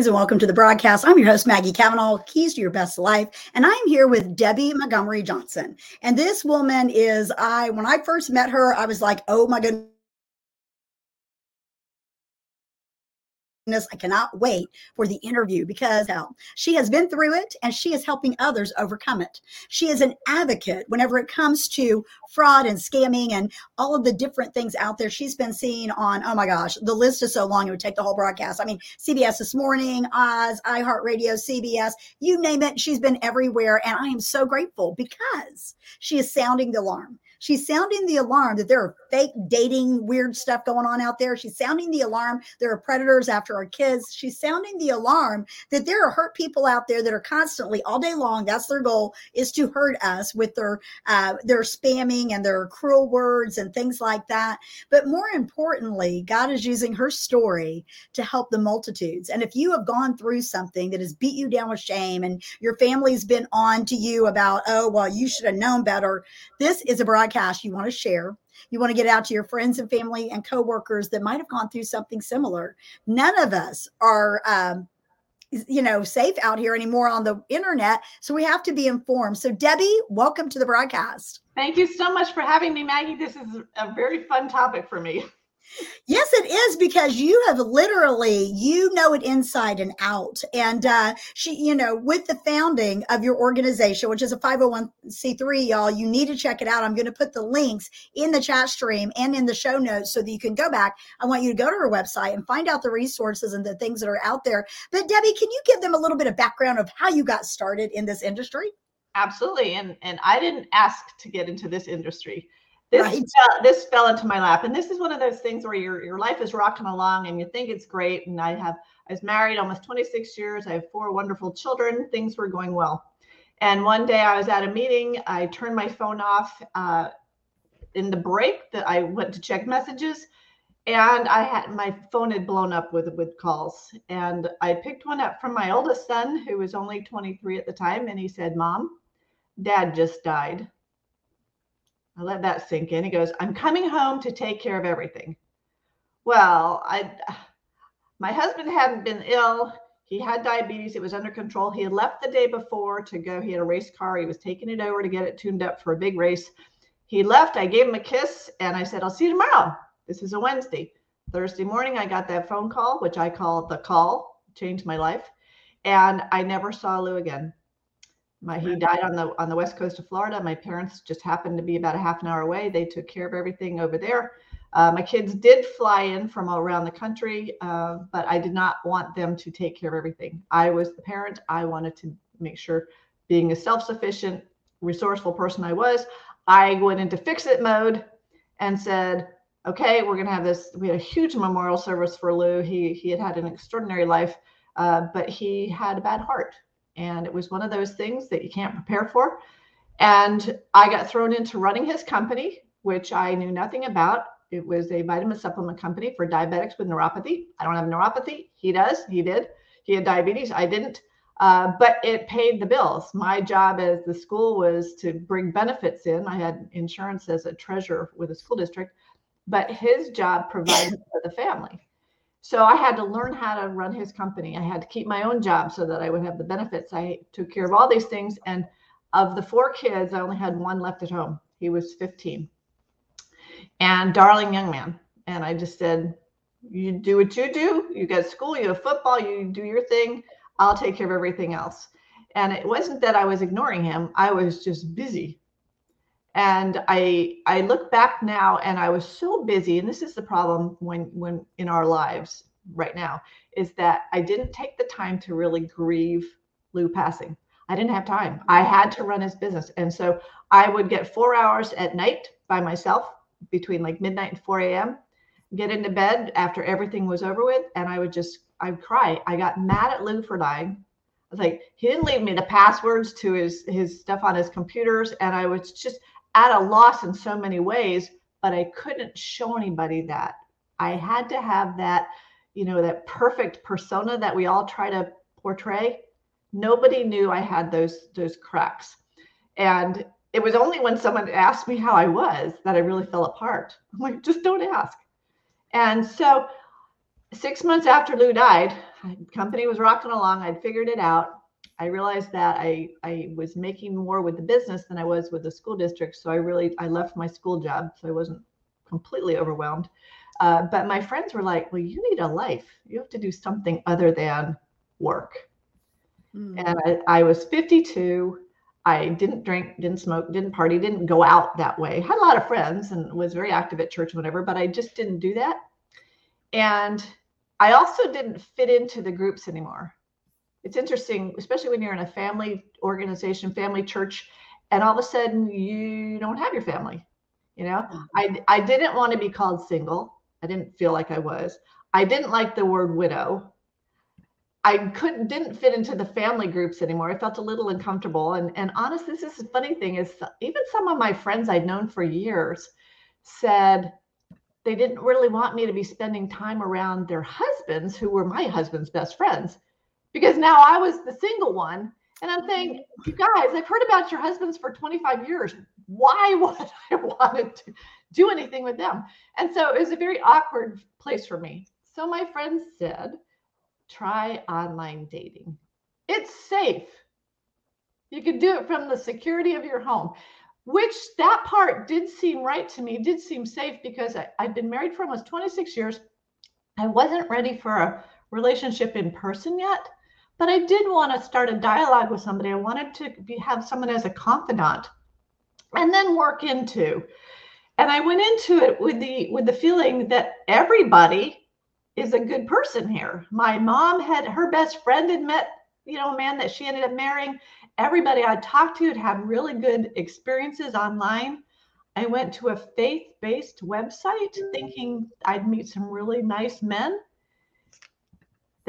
Greetings and welcome to the broadcast. I'm your host, Maggie Cavanaugh, Keys to Your Best Life. And I'm here with Debbie Montgomery Johnson. And this woman is, I, when I first met her, I was like, oh my goodness I cannot wait for the interview because hell, she has been through it and she is helping others overcome it. She is an advocate whenever it comes to fraud and scamming and all of the different things out there she's been seeing on, oh my gosh, the list is so long, it would take the whole broadcast. I mean, CBS This Morning, Oz, iHeartRadio, CBS, you name it, she's been everywhere. And I am so grateful because she is sounding the alarm. She's sounding the alarm that there are fake dating, weird stuff going on out there. She's sounding the alarm there are predators after our kids. She's sounding the alarm that there are hurt people out there that are constantly all day long. That's their goal is to hurt us with their uh, their spamming and their cruel words and things like that. But more importantly, God is using her story to help the multitudes. And if you have gone through something that has beat you down with shame and your family's been on to you about, oh, well, you should have known better, this is a broadcast you want to share. You want to get out to your friends and family and coworkers that might have gone through something similar. None of us are, um, you know, safe out here anymore on the internet. So we have to be informed. So, Debbie, welcome to the broadcast. Thank you so much for having me, Maggie. This is a very fun topic for me. Yes, it is because you have literally, you know it inside and out. And uh, she, you know, with the founding of your organization, which is a 501c3, y'all, you need to check it out. I'm going to put the links in the chat stream and in the show notes so that you can go back. I want you to go to her website and find out the resources and the things that are out there. But Debbie, can you give them a little bit of background of how you got started in this industry? Absolutely. And and I didn't ask to get into this industry this right. fell, this fell into my lap. And this is one of those things where your your life is rocking along and you think it's great. And i have i was married almost 26 years. I have four wonderful children. Things were going well. And one day i was at a meeting. I turned my phone off uh, in the break that i went to check messages. And i had my phone had blown up with with calls. And i picked one up from my oldest son who was only 23 at the time. And he said mom dad just died I let that sink in. He goes, I'm coming home to take care of everything. Well, I my husband hadn't been ill. He had diabetes. It was under control. He had left the day before to go. He had a race car. He was taking it over to get it tuned up for a big race. He left. I gave him a kiss and I said, I'll see you tomorrow. This is a Wednesday. Thursday morning, I got that phone call, which I call the call, changed my life. And I never saw Lou again. My he died on the on the west coast of Florida. My parents just happened to be about a half an hour away. They took care of everything over there. Uh, my kids did fly in from all around the country, uh, but I did not want them to take care of everything. I was the parent. I wanted to make sure, being a self-sufficient, resourceful person I was, I went into fix-it mode and said, "Okay, we're going to have this." We had a huge memorial service for Lou. He he had had an extraordinary life, uh, but he had a bad heart and it was one of those things that you can't prepare for. And I got thrown into running his company, which I knew nothing about. It was a vitamin supplement company for diabetics with neuropathy. I don't have neuropathy. He does. He did. He had diabetes. I didn't. Uh, but it paid the bills. My job as the school was to bring benefits in. I had insurance as a treasurer with a school district, but his job provided for the family. So I had to learn how to run his company. I had to keep my own job so that I would have the benefits. I took care of all these things. And of the four kids, I only had one left at home. He was 15 and darling young man. And I just said, You do what you do. You got school, you have football, you do your thing. I'll take care of everything else. And it wasn't that I was ignoring him, I was just busy and i i look back now and i was so busy and this is the problem when when in our lives right now is that i didn't take the time to really grieve lou passing. I didn't have time. I had to run his business. And so i would get four hours at night by myself between like midnight and 4 a.m get into bed after everything was over with and i would just i'd cry. I got mad at lou for dying. I was like, he didn't leave me the passwords to his his stuff on his computers, and I was just at a loss in so many ways, but I couldn't show anybody that. I had to have that, you know, that perfect persona that we all try to portray. Nobody knew I had those those cracks. And it was only when someone asked me how I was that I really fell apart. I'm like, just don't ask. And so six months after Lou died, company was rocking along. I'd figured it out. I realized that I I was making more with the business than I was with the school district. So I really I left my school job, so I wasn't completely overwhelmed. Uh, but my friends were like, "Well, you need a life. You have to do something other than work." Mm. And I, I was 52. I didn't drink, didn't smoke, didn't party, didn't go out that way. Had a lot of friends and was very active at church, whatever. But I just didn't do that. And I also didn't fit into the groups anymore it's interesting, especially when you're in a family organization, family church, and all of a sudden you don't have your family. You know. I I didn't want to be called single. I didn't feel like I was. I didn't like the word widow. I couldn't didn't fit into the family groups anymore. I felt a little uncomfortable. And and honestly, this is a funny thing is even some of my friends I'd known for years said they didn't really want me to be spending time around their husbands who were my husband's best friends because now I was the single one. And I'm saying, mm-hmm. you guys, I've heard about your husbands for 25 years. Why would I want to do anything with them? And so it was a very awkward place for me. So my friends said, try online dating. It's safe. You can do it from the security of your home, which that part did seem right to me, did seem safe because I, I've been married for almost 26 years. I wasn't ready for a relationship in person yet but I did want to start a dialogue with somebody. I wanted to be, have someone as a confidant and then work into. And I went into it with the with the feeling that everybody is a good person here. My mom had her best friend had met, you know, a man that she ended up marrying. Everybody I talked to had had really good experiences online. I went to a faith-based website thinking I'd meet some really nice men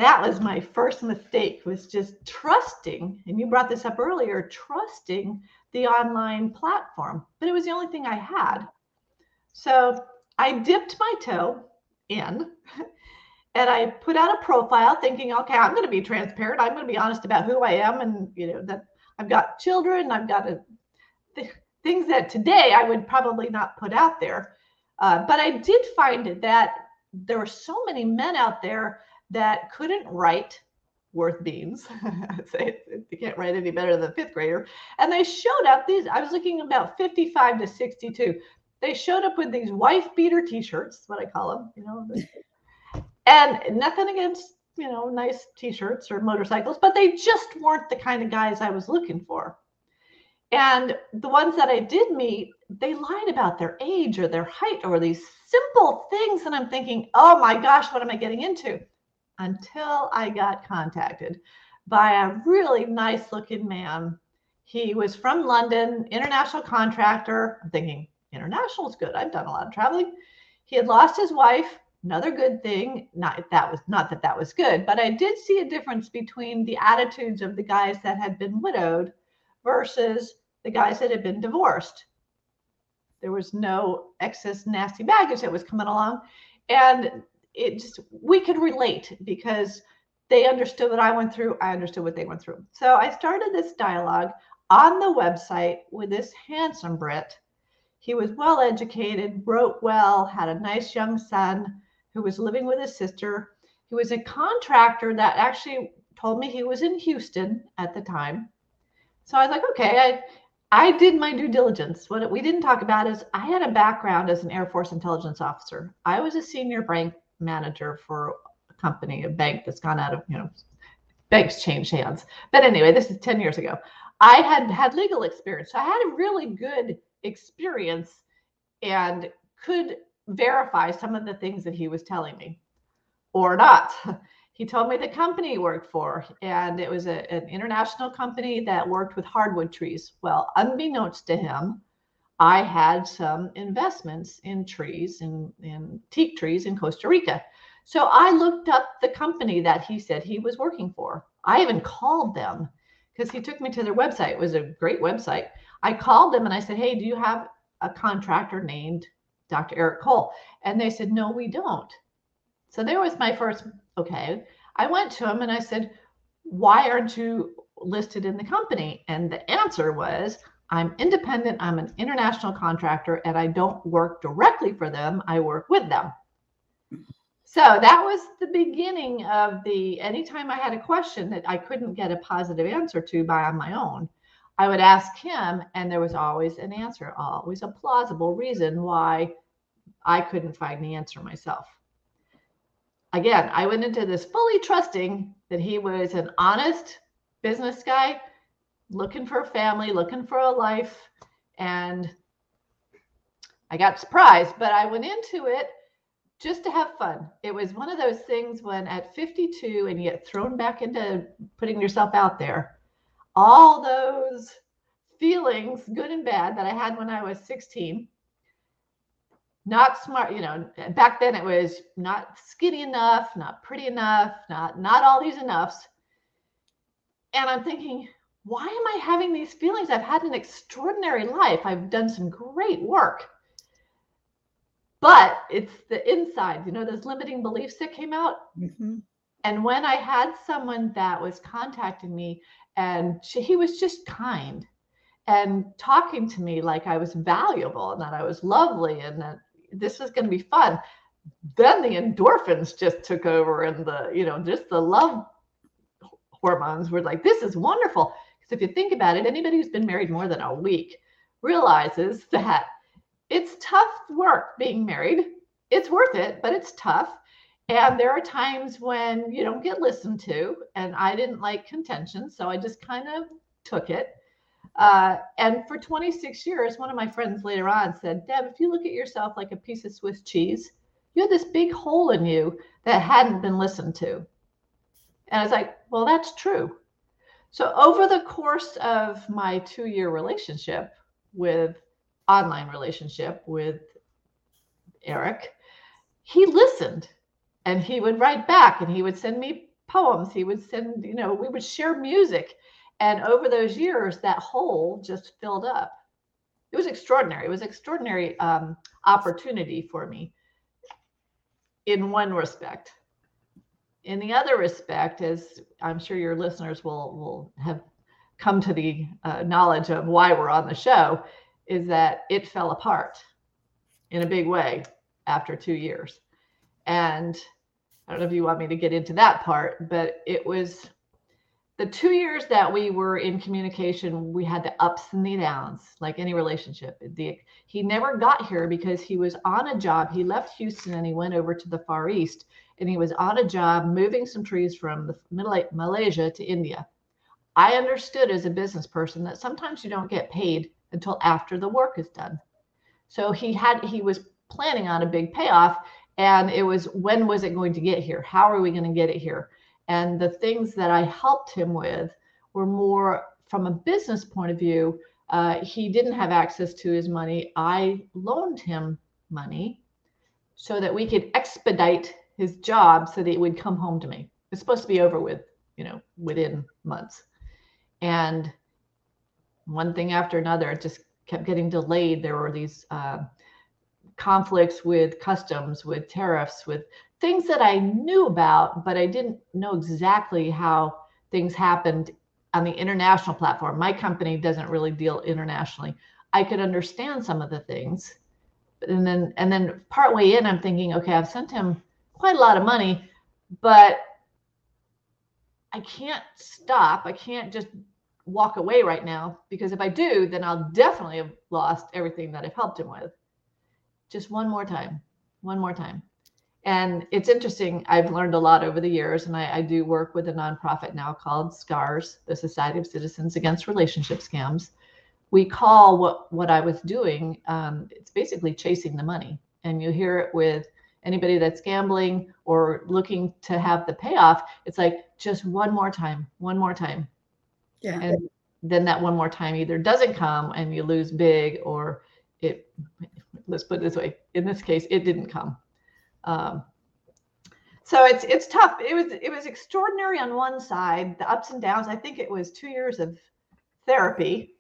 that was my first mistake was just trusting and you brought this up earlier trusting the online platform but it was the only thing i had. So i dipped my toe in and i put out a profile thinking okay i'm going to be transparent i'm going to be honest about who i am and you know that i've got children i've got a, th- things that today i would probably not put out there. Uh, but i did find that there were so many men out there that couldn't write worth beans. Say they can't write any better than a fifth grader. And they showed up these, I was looking about 55 to 62. They showed up with these wife beater t-shirts, what I call them, you know. Mm. and nothing against, you know, nice t-shirts or motorcycles, but they just weren't the kind of guys I was looking for. And the ones that I did meet, they lied about their age or their height or these simple things. And I'm thinking, oh my gosh, what am I getting into? Until I got contacted by a really nice looking man. He was from London, international contractor. I'm thinking, international is good. I've done a lot of traveling. He had lost his wife. Another good thing. Not that was not that that was good, but I did see a difference between the attitudes of the guys that had been widowed versus the guys that had been divorced. There was no excess nasty baggage that was coming along. And it just we could relate because they understood what I went through. I understood what they went through. So I started this dialogue on the website with this handsome Brit. He was well educated, wrote well, had a nice young son who was living with his sister. He was a contractor that actually told me he was in Houston at the time. So I was like, okay, I I did my due diligence. What we didn't talk about is I had a background as an Air Force intelligence officer. I was a senior rank manager for a company, a bank that's gone out of, you know, banks change hands. But anyway, this is 10 years ago. I had had legal experience. So I had a really good experience and could verify some of the things that he was telling me or not. He told me the company he worked for, and it was a, an international company that worked with hardwood trees. Well, unbeknownst to him, I had some investments in trees and in, in teak trees in Costa Rica. So I looked up the company that he said he was working for. I even called them because he took me to their website. It was a great website. I called them and I said, Hey, do you have a contractor named Dr. Eric Cole? And they said, No, we don't. So there was my first, okay. I went to him and I said, Why aren't you listed in the company? And the answer was, I'm independent, I'm an international contractor, and I don't work directly for them, I work with them. so that was the beginning of the anytime I had a question that I couldn't get a positive answer to by on my own, I would ask him, and there was always an answer, always a plausible reason why I couldn't find the answer myself. Again, I went into this fully trusting that he was an honest business guy looking for a family, looking for a life. And I got surprised, but I went into it just to have fun. It was one of those things when at 52 and you get thrown back into putting yourself out there, all those feelings, good and bad, that I had when I was 16. Not smart, you know, back then it was not skinny enough, not pretty enough, not not all these enoughs. And I'm thinking, why am I having these feelings? I've had an extraordinary life. I've done some great work. But it's the inside, you know, those limiting beliefs that came out. Mm-hmm. And when I had someone that was contacting me and she, he was just kind and talking to me like I was valuable and that I was lovely and that this was going to be fun, then the endorphins just took over and the, you know, just the love hormones were like, this is wonderful if you think about it, anybody who's been married more than a week realizes that it's tough work being married. It's worth it, but it's tough. And there are times when you don't get listened to. And I didn't like contention. So I just kind of took it. Uh, and for 26 years, one of my friends later on said, Deb, if you look at yourself like a piece of Swiss cheese, you had this big hole in you that hadn't been listened to. And I was like, well, that's true. So, over the course of my two year relationship with online relationship with Eric, he listened and he would write back and he would send me poems. He would send, you know, we would share music. And over those years, that hole just filled up. It was extraordinary. It was extraordinary um, opportunity for me in one respect in the other respect, as I'm sure your listeners will will have come to the uh, knowledge of why we're on the show, is that it fell apart in a big way after two years. And I don't know if you want me to get into that part, but it was the two years that we were in communication, we had the ups and the downs, like any relationship. The, he never got here because he was on a job. He left Houston and he went over to the Far East and he was on a job moving some trees from the middle Malaysia to India. I understood as a business person that sometimes you don't get paid until after the work is done. So he had he was planning on a big payoff and it was when was it going to get here? How are we going to get it here? And the things that I helped him with were more from a business point of view. Uh, he didn't have access to his money. I loaned him money so that we could expedite his job so that it would come home to me. It's supposed to be over with, you know, within months. And one thing after another, it just kept getting delayed. There were these uh, conflicts with customs, with tariffs, with things that I knew about, but I didn't know exactly how things happened on the international platform. My company doesn't really deal internationally. I could understand some of the things. And then and then partway in, I'm thinking, okay, I've sent him quite a lot of money, but I can't stop. I can't just walk away right now because if I do, then I'll definitely have lost everything that I've helped him with. Just one more time, one more time. And it's interesting. I've learned a lot over the years, and I, I do work with a nonprofit now called SCARS, the Society of Citizens Against Relationship Scams. We call what what I was doing. Um, it's basically chasing the money, and you hear it with anybody that's gambling or looking to have the payoff, it's like just one more time, one more time. Yeah. And then that one more time either doesn't come and you lose big or it, let's put it this way, in this case, it didn't come. Um, so it's it's tough. It was it was extraordinary on one side, the ups and downs. I think it was two years of therapy.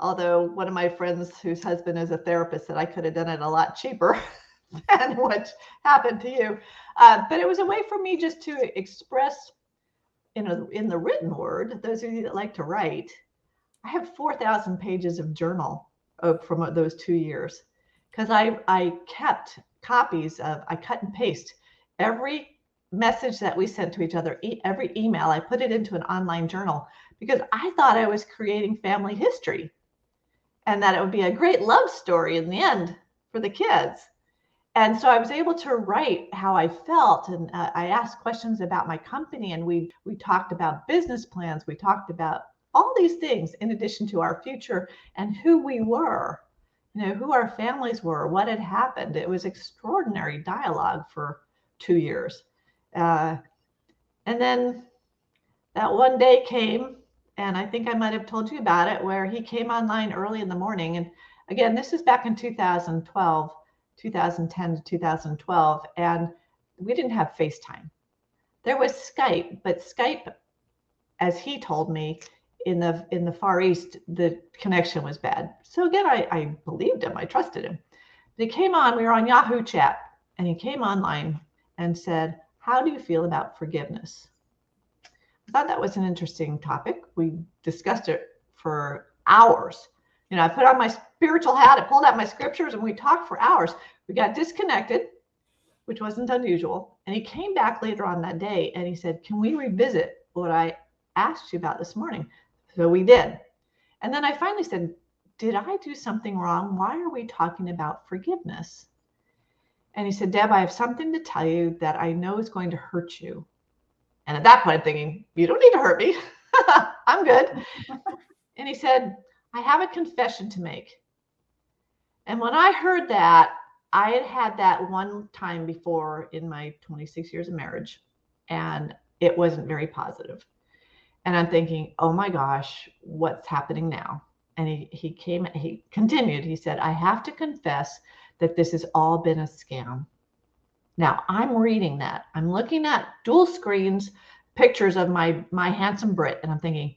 Although one of my friends whose husband is a therapist said I could have done it a lot cheaper. than what happened to you. Uh, but it was a way for me just to express in, a, in the written word, those of you that like to write, I have 4,000 pages of journal from those two years because I, I kept copies of, I cut and paste every message that we sent to each other, e- every email, I put it into an online journal because I thought I was creating family history and that it would be a great love story in the end for the kids. And so I was able to write how I felt, and uh, I asked questions about my company, and we we talked about business plans. We talked about all these things in addition to our future and who we were, you know, who our families were, what had happened. It was extraordinary dialogue for two years. Uh, and then that one day came, and I think I might have told you about it, where he came online early in the morning. And again, this is back in 2012, 2010 to 2012, and we didn't have FaceTime. There was Skype, but Skype, as he told me, in the in the Far East, the connection was bad. So again, I, I believed him, I trusted him. But he came on, we were on Yahoo chat, and he came online and said, how do you feel about forgiveness? I thought that was an interesting topic. We discussed it for hours. You know, I put on my spiritual hat, I pulled out my scriptures, and we talked for hours. We got disconnected, which wasn't unusual. And he came back later on that day and he said, Can we revisit what I asked you about this morning? So we did. And then I finally said, Did I do something wrong? Why are we talking about forgiveness? And he said, Deb, I have something to tell you that I know is going to hurt you. And at that point, I'm thinking, You don't need to hurt me. I'm good. and he said, I have a confession to make. And when I heard that, I had had that one time before in my 26 years of marriage, and it wasn't very positive. And I'm thinking, oh my gosh, what's happening now? And he, he came, he continued, he said, I have to confess that this has all been a scam. Now I'm reading that. I'm looking at dual screens, pictures of my my handsome Brit, and I'm thinking,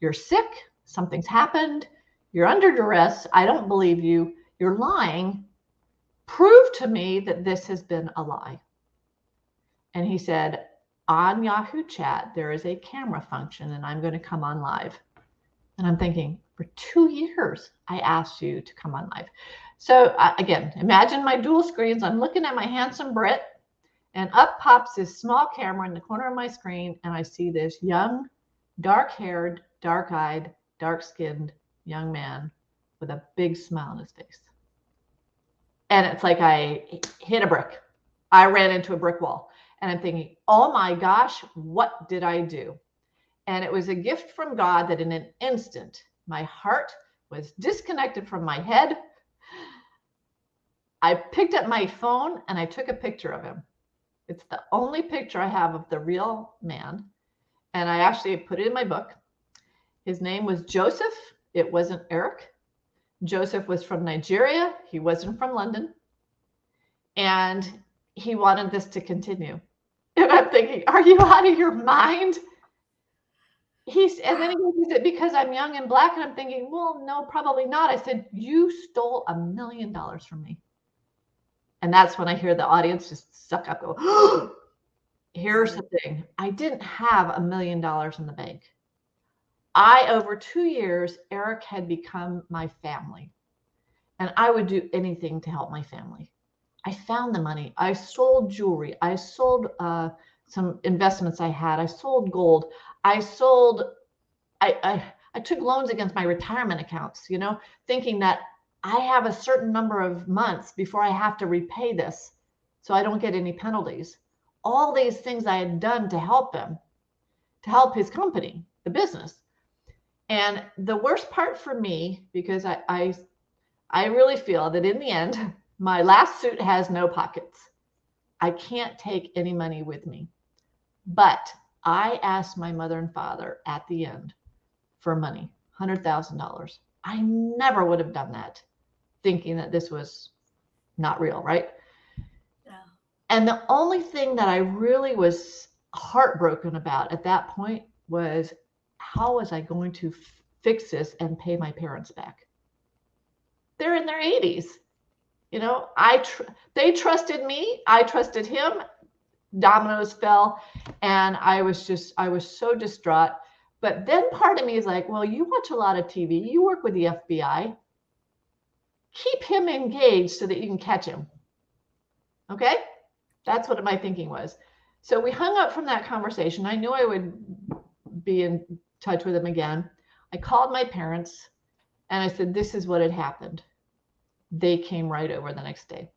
you're sick, something's happened, you're under duress, I don't believe you, you're lying. Prove to me that this has been a lie. And he said, on Yahoo chat, there is a camera function, and I'm going to come on live. And I'm thinking, for two years, I asked you to come on live. So uh, again, imagine my dual screens. I'm looking at my handsome Brit, and up pops this small camera in the corner of my screen, and I see this young, dark-haired, dark-eyed, dark-skinned young man with a big smile on his face. And it's like I hit a brick. I ran into a brick wall. And I'm thinking, oh my gosh, what did I do? And it was a gift from God that in an instant, my heart was disconnected from my head I picked up my phone and I took a picture of him. It's the only picture I have of the real man. And I actually put it in my book. His name was Joseph. It wasn't Eric. Joseph was from Nigeria. He wasn't from London. And he wanted this to continue. And I'm thinking, are you out of your mind? He's and then he it because I'm young and black? And I'm thinking, well, no, probably not. I said, You stole a million dollars from me. And that's when I hear the audience just suck up, go, here's the thing I didn't have a million dollars in the bank. I, over two years, Eric had become my family. And I would do anything to help my family. I found the money. I sold jewelry. I sold uh, some investments I had. I sold gold. I sold, I, I, I took loans against my retirement accounts, you know, thinking that I have a certain number of months before I have to repay this so I don't get any penalties. All these things I had done to help him, to help his company, the business. And the worst part for me, because I, I, I really feel that in the end, my last suit has no pockets. I can't take any money with me. But I asked my mother and father at the end for money, $100,000. I never would have done that thinking that this was not real, right? Yeah. And the only thing that I really was heartbroken about at that point was how was I going to f- fix this and pay my parents back? They're in their 80s. You know, I tr- they trusted me, I trusted him. Dominoes fell and I was just I was so distraught. But then part of me is like, well, you watch a lot of TV, you work with the FBI keep him engaged so that you can catch him. Okay? That's what my thinking was. So we hung up from that conversation. I knew I would be in touch with him again. I called my parents and I said, This is what had happened. They came right over the next day.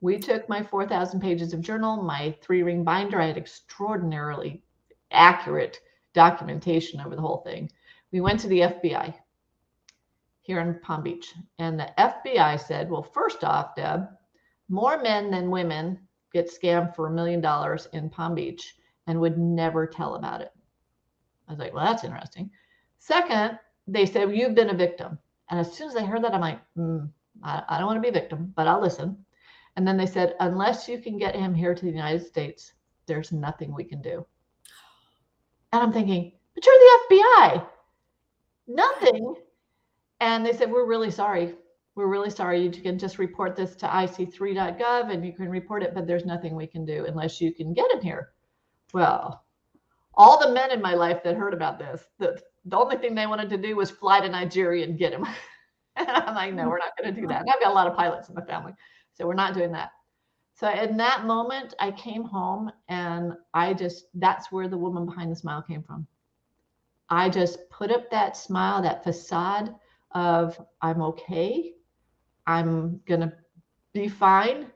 We took my 4,000 pages of journal, my three ring binder. I had extraordinarily accurate documentation over the whole thing. We went to the FBI here in Palm Beach. And the FBI said, Well, first off, Deb, more men than women get scammed for a million dollars in Palm Beach and would never tell about it. I was like, well, that's interesting. Second, they said, well, you've been a victim. And as soon as I heard that, I'm like, mm, I, I don't want to be a victim, but I'll listen. And then they said, unless you can get him here to the United States, there's nothing we can do. And I'm thinking, but you're the FBI. Nothing. And they said, we're really sorry we're really sorry. You can just report this to ic3.gov and you can report it, but there's nothing we can do unless you can get him here. Well, all the men in my life that heard about this, the, the only thing they wanted to do was fly to Nigeria and get him. and I'm like, no, we're not going to do that. And I've got a lot of pilots in the family, so we're not doing that. So in that moment, I came home and I just, that's where the woman behind the smile came from. I just put up that smile, that facade of I'm okay. I'm going to be fine.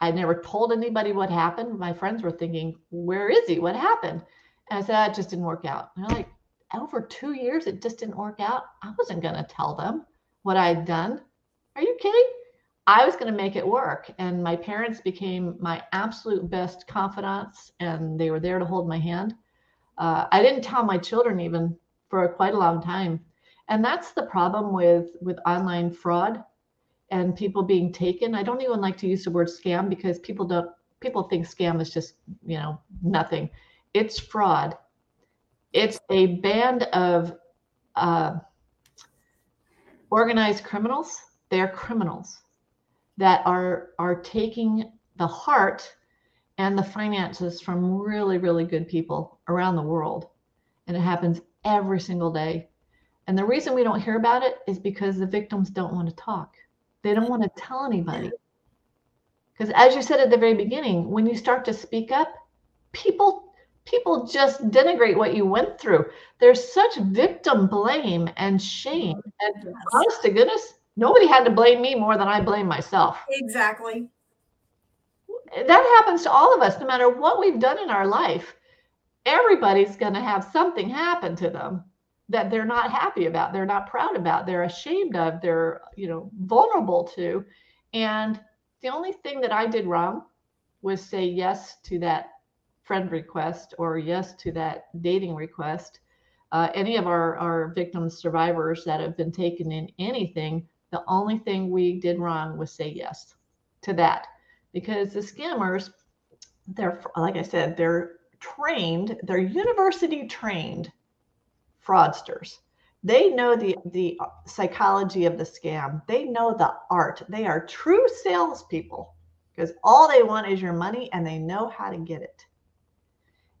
I never told anybody what happened. My friends were thinking, where is he? What happened? And I said, that just didn't work out. And they're like, over two years, it just didn't work out. I wasn't going to tell them what I'd done. Are you kidding? I was going to make it work. And my parents became my absolute best confidants, and they were there to hold my hand. Uh, I didn't tell my children even for quite a long time. And that's the problem with with online fraud and people being taken. I don't even like to use the word scam because people don't people think scam is just, you know, nothing. It's fraud. It's a band of uh, organized criminals. They're criminals that are are taking the heart and the finances from really, really good people around the world. And it happens every single day. And the reason we don't hear about it is because the victims don't want to talk. They don't want to tell anybody. Because as you said at the very beginning, when you start to speak up, people people just denigrate what you went through. There's such victim blame and shame. And yes. honest to goodness, nobody had to blame me more than I blame myself. Exactly. That happens to all of us, no matter what we've done in our life. Everybody's going to have something happen to them that they're not happy about, they're not proud about, they're ashamed of, they're, you know, vulnerable to. And the only thing that I did wrong was say yes to that friend request or yes to that dating request. Uh, any of our, our victims, survivors that have been taken in anything, the only thing we did wrong was say yes to that. Because the scammers, they're, like I said, they're trained, they're university trained fraudsters. They know the, the psychology of the scam. They know the art. They are true salespeople because all they want is your money and they know how to get it.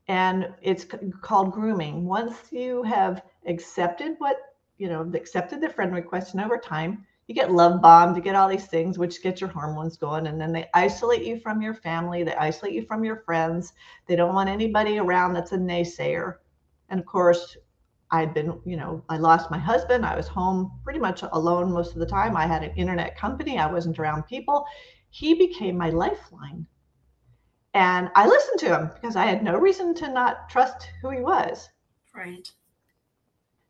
And it's called grooming. Once you have accepted what, you know, accepted the friend request, and over time, you get love bombed, you get all these things, which get your hormones going. And then they isolate you from your family, they isolate you from your friends. They don't want anybody around that's a naysayer. And of course, I'd been, you know, I lost my husband. I was home pretty much alone most of the time. I had an internet company. I wasn't around people. He became my lifeline. And I listened to him because I had no reason to not trust who he was. Right.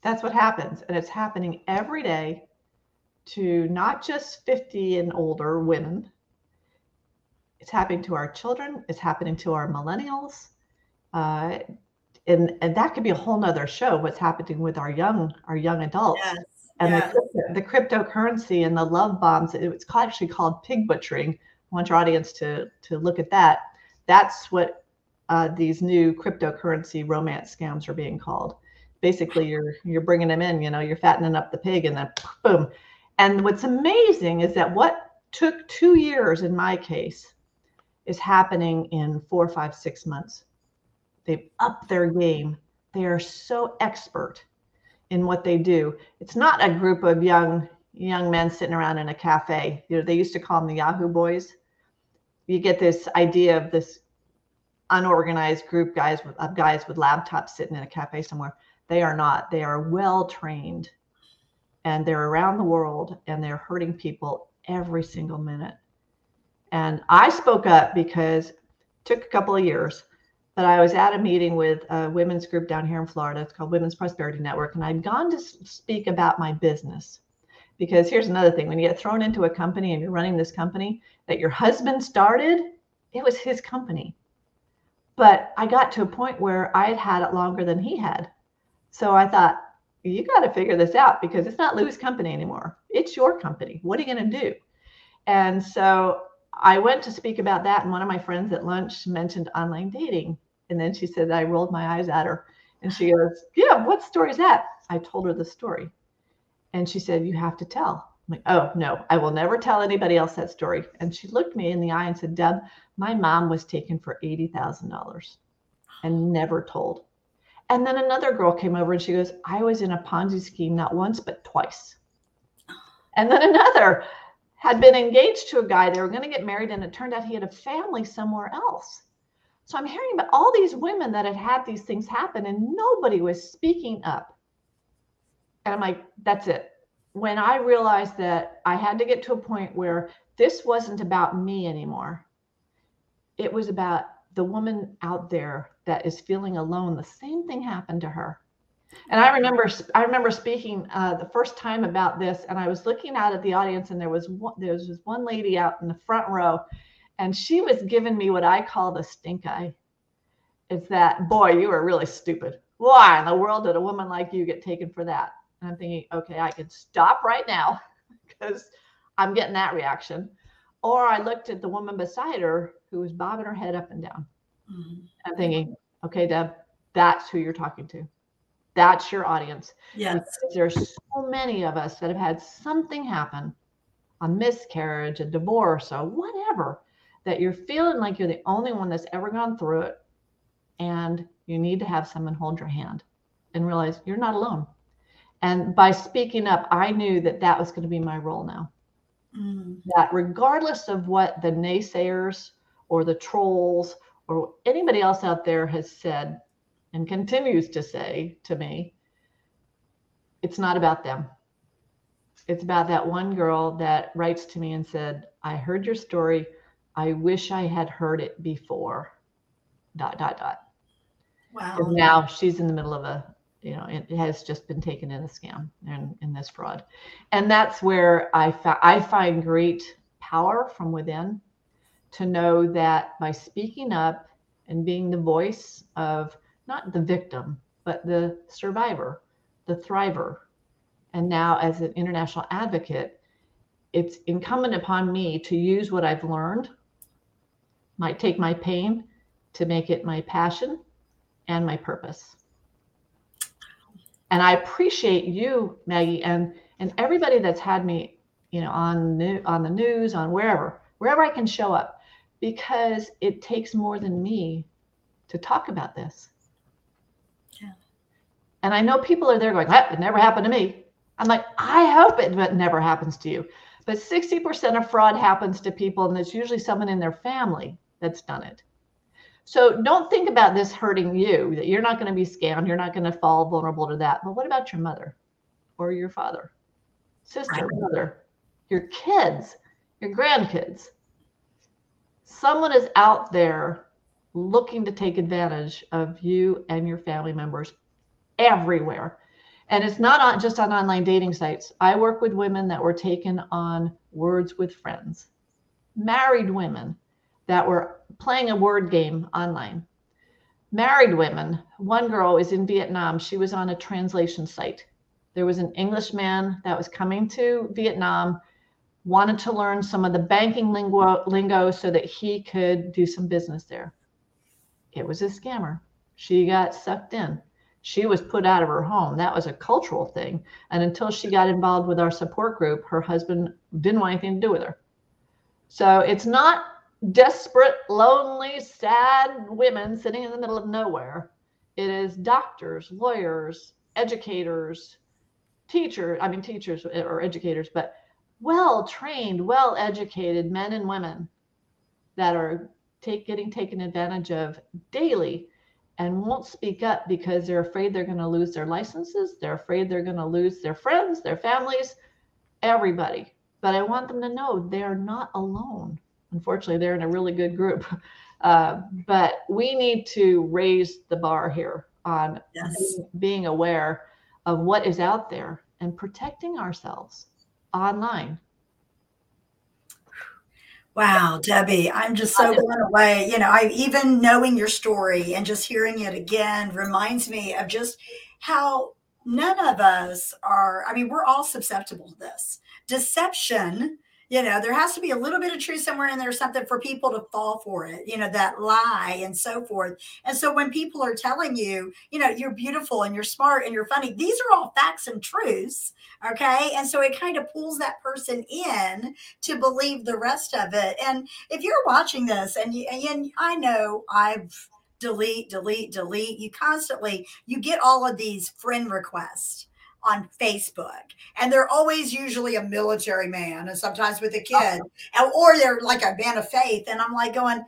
That's what happens. And it's happening every day to not just 50 and older women. It's happening to our children. It's happening to our millennials. Uh, and and that could be a whole nother show what's happening with our young our young adults yes, and yes. The, the, cryptocurrency and the love bombs it's actually called pig butchering i want your audience to to look at that that's what uh, these new cryptocurrency romance scams are being called basically you're you're bringing them in you know you're fattening up the pig and then boom and what's amazing is that what took two years in my case is happening in four five six months They've upped their game. They are so expert in what they do. It's not a group of young young men sitting around in a cafe. You know, they used to call them the Yahoo boys. You get this idea of this unorganized group guys with of guys with laptops sitting in a cafe somewhere. They are not. They are well trained and they're around the world and they're hurting people every single minute. And I spoke up because it took a couple of years, but I was at a meeting with a women's group down here in Florida. It's called Women's Prosperity Network. And I'd gone to speak about my business. Because here's another thing when you get thrown into a company and you're running this company that your husband started, it was his company. But I got to a point where I had had it longer than he had. So I thought, you got to figure this out because it's not Lou's company anymore. It's your company. What are you going to do? And so I went to speak about that. And one of my friends at lunch mentioned online dating. And then she said, I rolled my eyes at her. And she goes, Yeah, what story is that? I told her the story. And she said, You have to tell. I'm like, Oh, no, I will never tell anybody else that story. And she looked me in the eye and said, Deb, my mom was taken for $80,000 and never told. And then another girl came over and she goes, I was in a Ponzi scheme not once, but twice. And then another had been engaged to a guy. They were going to get married, and it turned out he had a family somewhere else. So I'm hearing about all these women that had had these things happen, and nobody was speaking up. And I'm like, that's it. When I realized that I had to get to a point where this wasn't about me anymore, it was about the woman out there that is feeling alone, the same thing happened to her. And I remember, I remember speaking uh, the first time about this, and I was looking out at the audience, and there was one, there was one lady out in the front row, and she was giving me what I call the stink eye. It's that boy, you are really stupid. Why in the world did a woman like you get taken for that? And I'm thinking, okay, I can stop right now because I'm getting that reaction. Or I looked at the woman beside her who was bobbing her head up and down. Mm-hmm. I'm thinking, okay, Deb, that's who you're talking to. That's your audience. Yes. there's so many of us that have had something happen, a miscarriage, a divorce, or whatever, that you're feeling like you're the only one that's ever gone through it. And you need to have someone hold your hand and realize you're not alone. And by speaking up, I knew that that was going to be my role now. Mm. That regardless of what the naysayers or the trolls or anybody else out there has said and continues to say to me, it's not about them. It's about that one girl that writes to me and said, I heard your story. I wish I had heard it before. Dot, dot, dot. Wow. And now she's in the middle of a, you know, it has just been taken in a scam and in this fraud. And that's where I, fa- I find great power from within to know that by speaking up and being the voice of not the victim, but the survivor, the thriver, and now as an international advocate, it's incumbent upon me to use what I've learned, might take my pain to make it my passion and my purpose. And I appreciate you, Maggie, and and everybody that's had me, you know, on new, on the news, on wherever, wherever I can show up because it takes more than me to talk about this. Yeah. And I know people are there going, ah, it never happened to me. I'm like, I hope it never happens to you. But 60% of fraud happens to people, and it's usually someone in their family that's done it. So don't think about this hurting you, that you're not going to be scammed, you're not going to fall vulnerable to that. But what about your mother or your father, sister, brother, your kids, your grandkids? someone is out there looking to take advantage of you and your family members everywhere. And it's not on, just on online dating sites. I work with women that were taken on words with friends, married women that were playing a word game online, married women. One girl is in Vietnam. She was on a translation site. There was an Englishman that was coming to Vietnam wanted to learn some of the banking lingo, lingo so that he could do some business there. It was a scammer. She got sucked in. She was put out of her home. That was a cultural thing. And until she got involved with our support group, her husband didn't want anything to do with her. So it's not desperate, lonely, sad women sitting in the middle of nowhere. It is doctors, lawyers, educators, teachers, I mean, teachers or educators, but well trained, well educated men and women that are take getting taken advantage of daily and won't speak up because they're afraid they're going to lose their licenses, they're afraid they're going to lose their friends, their families, everybody. But I want them to know they are not alone. Unfortunately, they're in a really good group. Uh, but we need to raise the bar here on yes. being aware of what is out there and protecting ourselves online. Wow, Debbie, I'm just so blown away. You know, I even knowing your story and just hearing it again reminds me of just how none of us are, I mean, we're all susceptible to this. Deception you know there has to be a little bit of truth somewhere in there something for people to fall for it you know that lie and so forth. And so when people are telling you you know you're beautiful and you're smart and you're funny these are all facts and truths okay? And so it kind of pulls that person in to believe the rest of it. And if you're watching this and, you, and i know i've delete delete delete you constantly you get all of these friend requests on Facebook, and they're always usually a military man, and sometimes with a oh. kid, oh. or they're like a man of faith. And I'm like going,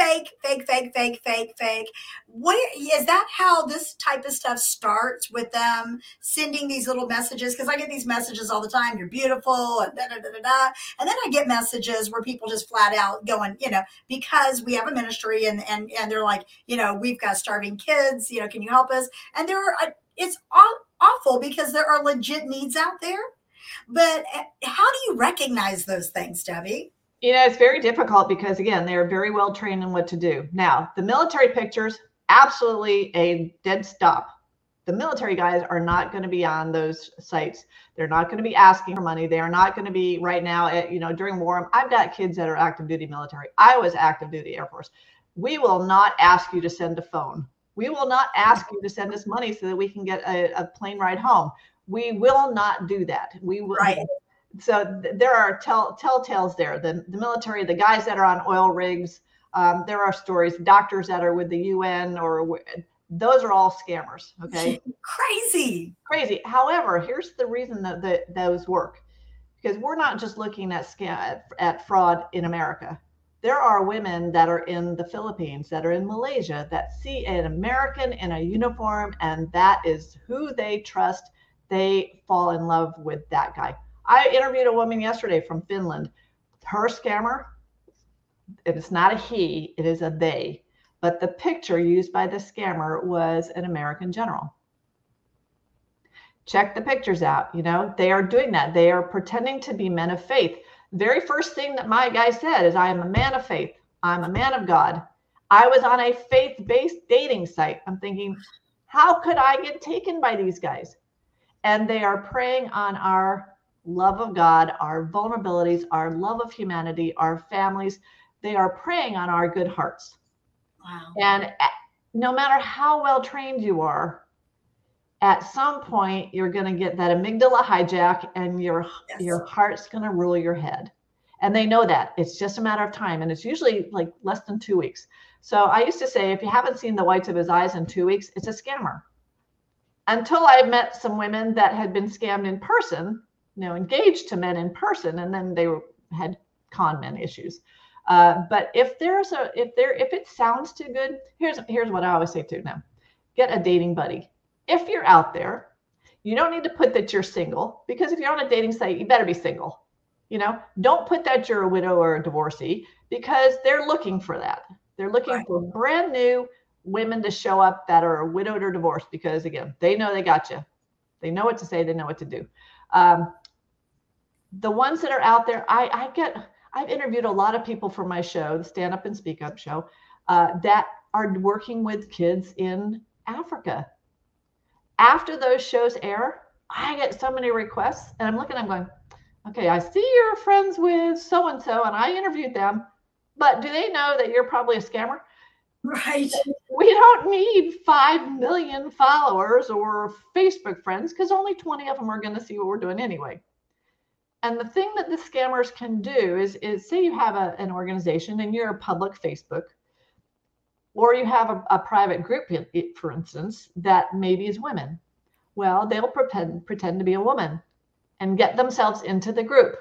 fake, fake, fake, fake, fake, fake. What is that? How this type of stuff starts with them sending these little messages? Because I get these messages all the time. You're beautiful, and da da da da da. And then I get messages where people just flat out going, you know, because we have a ministry, and and and they're like, you know, we've got starving kids. You know, can you help us? And there are, it's all awful because there are legit needs out there. But eh, how do you recognize those things, Debbie? You know, it's very difficult because, again, they're very well trained in what to do. Now, the military pictures, absolutely a dead stop. The military guys are not going to be on those sites. They're not going to be asking for money. They are not going to be right now, at, you know, during war. I've got kids that are active duty military. I was active duty Air Force. We will not ask you to send a phone we will not ask you to send us money so that we can get a, a plane ride home. We will not do that. We will. Right. So th- there are tell telltales there. The, the military, the guys that are on oil rigs, um, there are stories. Doctors that are with the UN or those are all scammers. Okay. Crazy. Crazy. However, here's the reason that, that those work, because we're not just looking at scam at, at fraud in America there are women that are in the Philippines, that are in Malaysia, that see an American in a uniform, and that is who they trust. They fall in love with that guy. I interviewed a woman yesterday from Finland. Her scammer, it's not a he, it is a they. But the picture used by the scammer was an American general. Check the pictures out. You know, they are doing that. They are pretending to be men of faith very first thing that my guy said is, I am a man of faith. I'm a man of God. I was on a faith based dating site. I'm thinking, how could I get taken by these guys? And they are preying on our love of God, our vulnerabilities, our love of humanity, our families. They are preying on our good hearts. Wow. And eh, no matter how well trained you are, at some point you're going to get that amygdala hijack and your yes. your heart's going to rule your head. And they know that. It's just a matter of time and it's usually like less than two weeks. So i used to say if you haven't seen the whites of his eyes in two weeks it's a scammer. Until i met some women that had been scammed in person you know engaged to men in person and then they were, had con men issues. Uh, but if there's a if there if it sounds too good here's here's what i always say too now get a dating buddy if you're out there, you don't need to put that you're single because if you're on a dating site, you better be single. You know, don't put that you're a widow or a divorcee because they're looking for that. They're looking right. for brand new women to show up that are widowed or divorced because again, they know they got you. They know what to say. They know what to do. Um, the ones that are out there, I, I get. I've interviewed a lot of people for my show, the Stand Up and Speak Up show, uh, that are working with kids in Africa after those shows air, I get so many requests, and I'm looking, I'm going, okay, I see you're friends with so and so, and I interviewed them, but do they know that you're probably a scammer? Right. We don't need 5 million followers or Facebook friends because only 20 of them are going to see what we're doing anyway. And the thing that the scammers can do is, is say you have a, an organization and you're a public Facebook or you have a, a private group, for instance, that maybe is women. Well, they'll pretend, pretend to be a woman and get themselves into the group.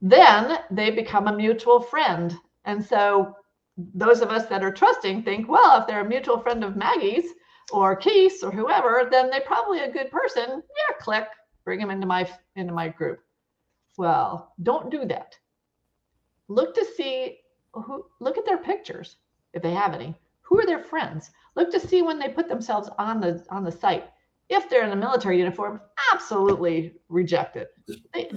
Then they become a mutual friend. And so those of us that are trusting think, well, if they're a mutual friend of Maggie's or Keith's or whoever, then they're probably a good person. Yeah, click, bring them into my into my group. Well, don't do that. Look to see who look at their pictures if they have any. Who are their friends? Look to see when they put themselves on the on the site. If they're in a military uniform, absolutely reject it. They,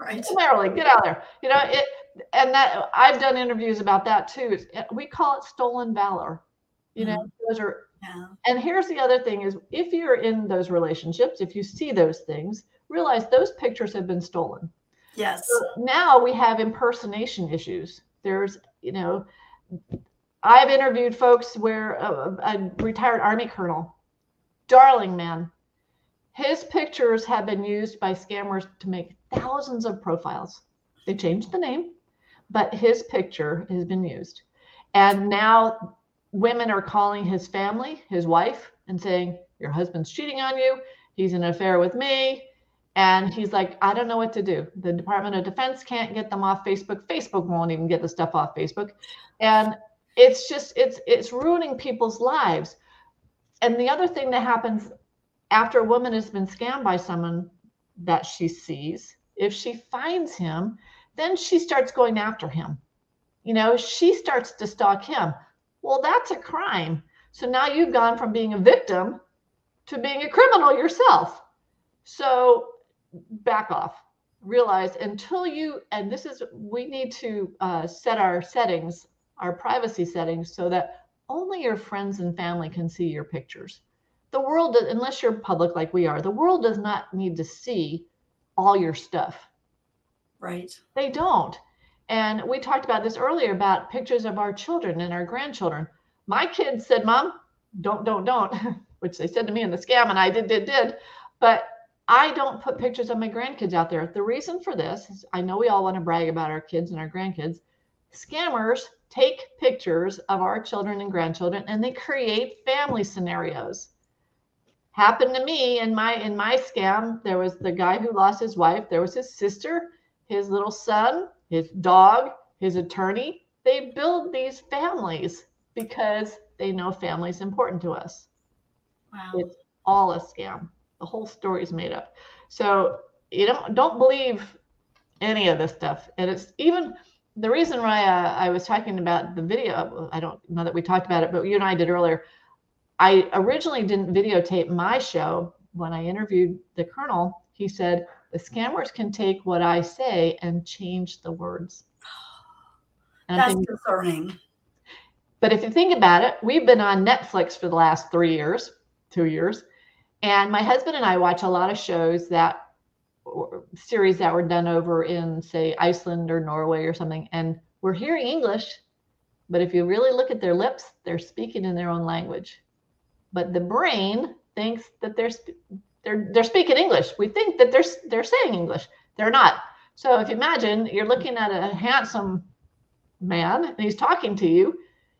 right. Summarily, get out there. You know it, and that I've done interviews about that too. We call it stolen valor. You know, mm-hmm. those are. Yeah. And here's the other thing: is if you're in those relationships, if you see those things, realize those pictures have been stolen. Yes. So now we have impersonation issues. There's, you know, I've interviewed folks where a, a retired Army colonel, darling man, his pictures have been used by scammers to make thousands of profiles. They changed the name, but his picture has been used. And now women are calling his family, his wife, and saying, Your husband's cheating on you. He's in an affair with me. And he's like, I don't know what to do. The Department of Defense can't get them off Facebook. Facebook won't even get the stuff off Facebook. And it's just it's it's ruining people's lives. And the other thing that happens after a woman has been scammed by someone that she sees, if she finds him, then she starts going after him. You know, she starts to stalk him. Well, that's a crime. So now you've gone from being a victim to being a criminal yourself. So back off realize until you and this is we need to uh, set our settings our privacy settings so that only your friends and family can see your pictures. The world unless you're public like we are the world does not need to see all your stuff. Right. They don't. And we talked about this earlier about pictures of our children and our grandchildren. My kids said mom don't don't don't which they said to me in the scam and i did did did. But I don't put pictures of my grandkids out there. The reason for this is I know we all want to brag about our kids and our grandkids. Scammers take pictures of our children and grandchildren and they create family scenarios. Happened to me in my in my scam, there was the guy who lost his wife, there was his sister, his little son, his dog, his attorney. They build these families because they know family is important to us. Wow. It's all a scam. The whole story is made up. So you don't don't believe any of this stuff. And it's even the reason why uh, I was talking about the video. I don't know that we talked about it, but you and I did earlier. I originally didn't videotape my show when I interviewed the colonel. He said the scammers can take what I say and change the words. And That's think, concerning. But if you think about it, we've been on Netflix for the last three years, two years, and my husband and I watch a lot of shows that series that were done over in, say, Iceland or Norway or something. And we're hearing English, but if you really look at their lips, they're speaking in their own language. But the brain thinks that they're they're they're speaking English. We think that they're they're saying English. They're not. So if you imagine you're looking at a handsome man and he's talking to you,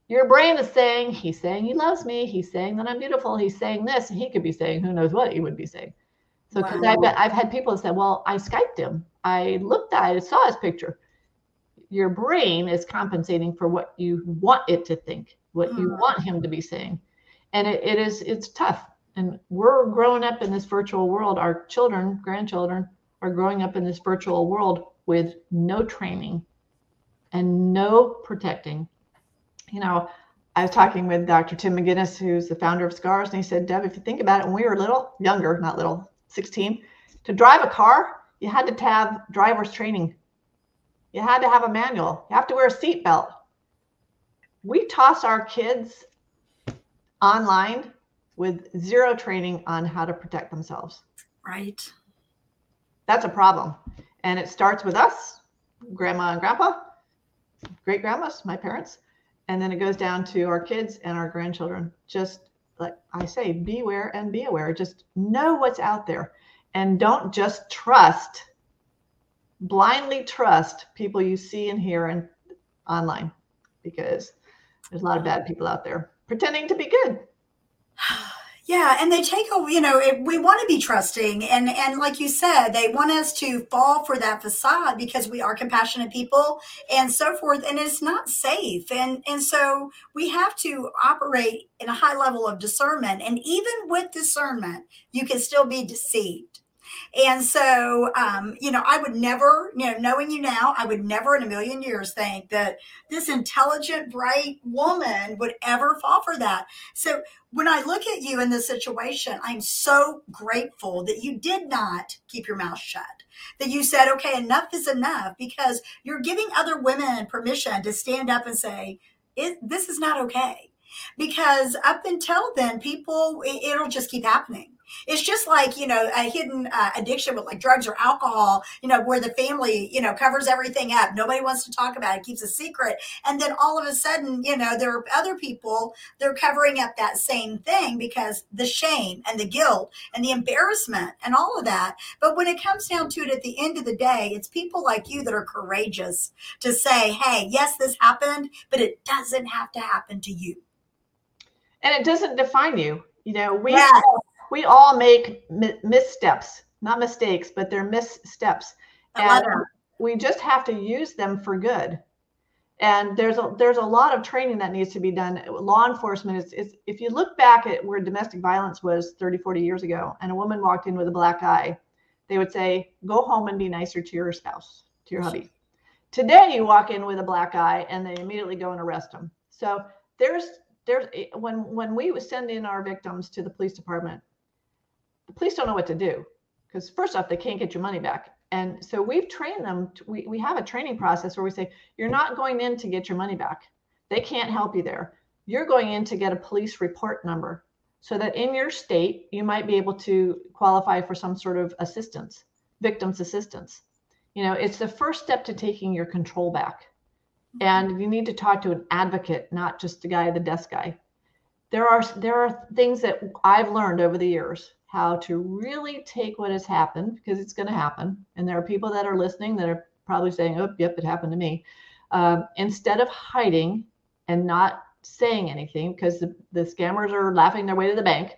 your brain is saying, he's saying he loves me. He's saying that I'm beautiful. He's saying this. And he could be saying, who knows what he would be saying. So, because wow. I've, I've had people say, well, I Skyped him. I looked at it, saw his picture. Your brain is compensating for what you want it to think, what you hmm. want him to be saying. And it, it is, it's tough. And we're growing up in this virtual world. Our children, grandchildren are growing up in this virtual world with no training and no protecting you know, I was talking with Dr. Tim McGuinness, who's the founder of SCARS, and he said, Deb, if you think about it, when we were little, younger, not little, 16, to drive a car, you had to have driver's training. You had to have a manual. You have to wear a seatbelt. We toss our kids online with zero training on how to protect themselves. Right. That's a problem. And it starts with us, grandma and grandpa, great grandmas, my parents and then it goes down to our kids and our grandchildren just like i say beware and be aware. Just know what's out there. And don't just trust blindly trust people you see and hear and online because there's a lot of bad people out there pretending to be good Yeah, and they take a you know it, we want to be trusting, and and like you said, they want us to fall for that facade because we are compassionate people and so forth, and it's not safe, and and so we have to operate in a high level of discernment, and even with discernment, you can still be deceived. And so, um, you know, I would never, you know, knowing you now, I would never in a million years think that this intelligent, bright woman would ever fall for that. So when I look at you in this situation, I'm so grateful that you did not keep your mouth shut. That you said, okay, enough is enough, because you're giving other women permission to stand up and say, this is not okay. Because up until then, people, it'll just keep happening it's just like, you know, a hidden uh, addiction with like drugs or alcohol, you know, where the family, you know, covers everything up. Nobody wants to talk about it, keeps a secret. And then all of a sudden, you know, there are other people, they're covering up that same thing because the shame and the guilt and the embarrassment and all of that. But when it comes down to it at the end of the day, it's people like you that are courageous to say, hey, yes, this happened, but it doesn't have to happen to you. And it doesn't define you. You know, we yes we all make mi- missteps, not mistakes, but they're missteps. And we just have to use them for good. And there's a there's a lot of training that needs to be done. Law enforcement is, is if you look back at where domestic violence was 30, 40 years ago, and a woman walked in with a black eye, they would say, go home and be nicer to your spouse, to your hubby. Today you walk in with a black eye and they immediately go and arrest them. So there's there's when when we send in our victims to the police department, the police don't know what to do because first off they can't get your money back. And so we've trained them to, we, we have a training process where we say you're not going in to get your money back. They can't help you there. You're going in to get a police report number so that in your state you might be able to qualify for some sort of assistance victims assistance. You know it's the first step to taking your control back. Mm-hmm. And you need to talk to an advocate not just the guy the desk guy. There are there are things that i've learned over the years how to really take what has happened because it's going to happen. And there are people that are listening that are probably saying, oh, yep, it happened to me. Um, instead of hiding and not saying anything because the, the scammers are laughing their way to the bank,